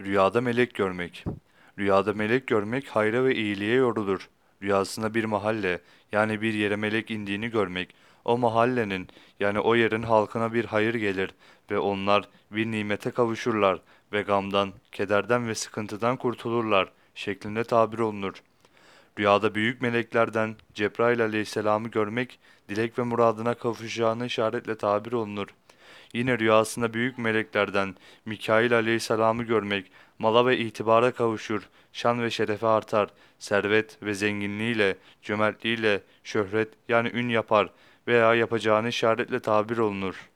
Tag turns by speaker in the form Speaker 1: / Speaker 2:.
Speaker 1: Rüyada melek görmek. Rüyada melek görmek hayra ve iyiliğe yorulur. Rüyasında bir mahalle yani bir yere melek indiğini görmek, o mahallenin yani o yerin halkına bir hayır gelir ve onlar bir nimete kavuşurlar ve gamdan, kederden ve sıkıntıdan kurtulurlar şeklinde tabir olunur. Rüyada büyük meleklerden Cebrail aleyhisselamı görmek, dilek ve muradına kavuşacağını işaretle tabir olunur. Yine rüyasında büyük meleklerden Mikail aleyhisselamı görmek, mala ve itibara kavuşur, şan ve şerefe artar, servet ve zenginliğiyle, cömertliğiyle, şöhret yani ün yapar veya yapacağını işaretle tabir olunur.''